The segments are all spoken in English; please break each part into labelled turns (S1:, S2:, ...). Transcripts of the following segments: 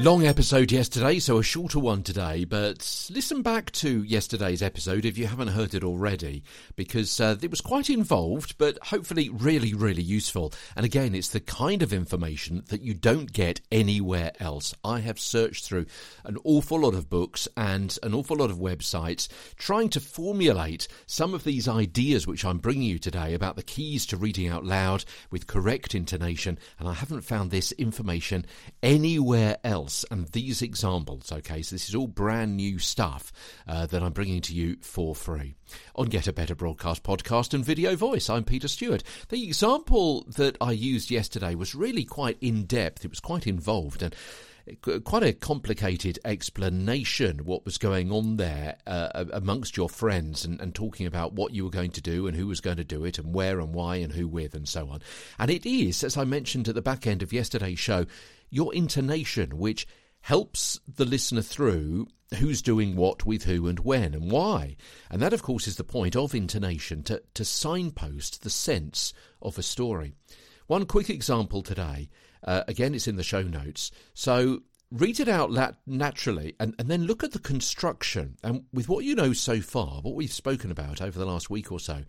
S1: Long episode yesterday, so a shorter one today, but listen back to yesterday's episode if you haven't heard it already, because uh, it was quite involved, but hopefully really, really useful. And again, it's the kind of information that you don't get anywhere else. I have searched through an awful lot of books and an awful lot of websites trying to formulate some of these ideas which I'm bringing you today about the keys to reading out loud with correct intonation, and I haven't found this information anywhere else else. And these examples, okay, so this is all brand new stuff uh, that I'm bringing to you for free. On Get a Better Broadcast podcast and video voice, I'm Peter Stewart. The example that I used yesterday was really quite in depth, it was quite involved, and quite a complicated explanation what was going on there uh, amongst your friends and, and, talking about what you were going to do and who was going to do it and where and why and who with and so on. And it is, as I mentioned at the back end of yesterday's show, your intonation, which helps the listener through who's doing what with who and when and why. And that, of course, is the point of intonation to, to signpost the sense of a story. One quick example today, uh, again, it's in the show notes. So read it out naturally and, and then look at the construction. And with what you know so far, what we've spoken about over the last week or so,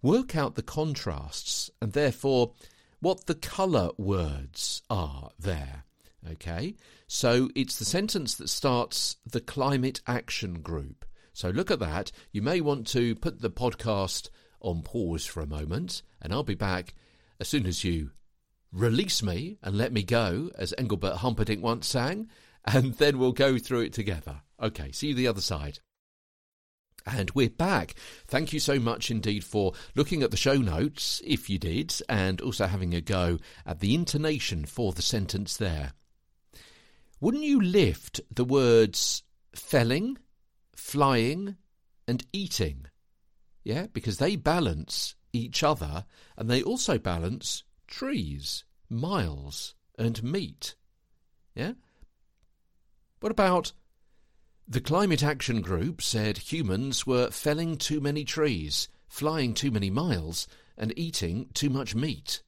S1: work out the contrasts and therefore what the colour words are there. Okay, so it's the sentence that starts the climate action group. So look at that. You may want to put the podcast on pause for a moment, and I'll be back as soon as you release me and let me go, as Engelbert Humperdinck once sang, and then we'll go through it together. Okay, see you the other side. And we're back. Thank you so much indeed for looking at the show notes, if you did, and also having a go at the intonation for the sentence there. Wouldn't you lift the words felling, flying, and eating? Yeah, because they balance each other and they also balance trees, miles, and meat. Yeah? What about the Climate Action Group said humans were felling too many trees, flying too many miles, and eating too much meat.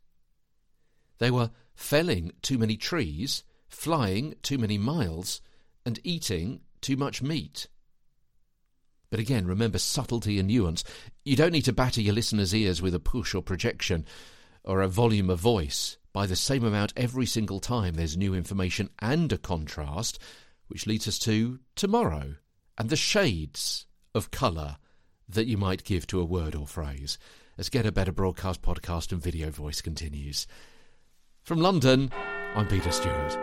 S1: They were felling too many trees, flying too many miles, and eating too much meat. But again, remember subtlety and nuance. You don't need to batter your listeners' ears with a push or projection or a volume of voice. By the same amount every single time there's new information and a contrast, which leads us to tomorrow and the shades of colour that you might give to a word or phrase as Get a Better Broadcast podcast and video voice continues. From London, I'm Peter Stewart.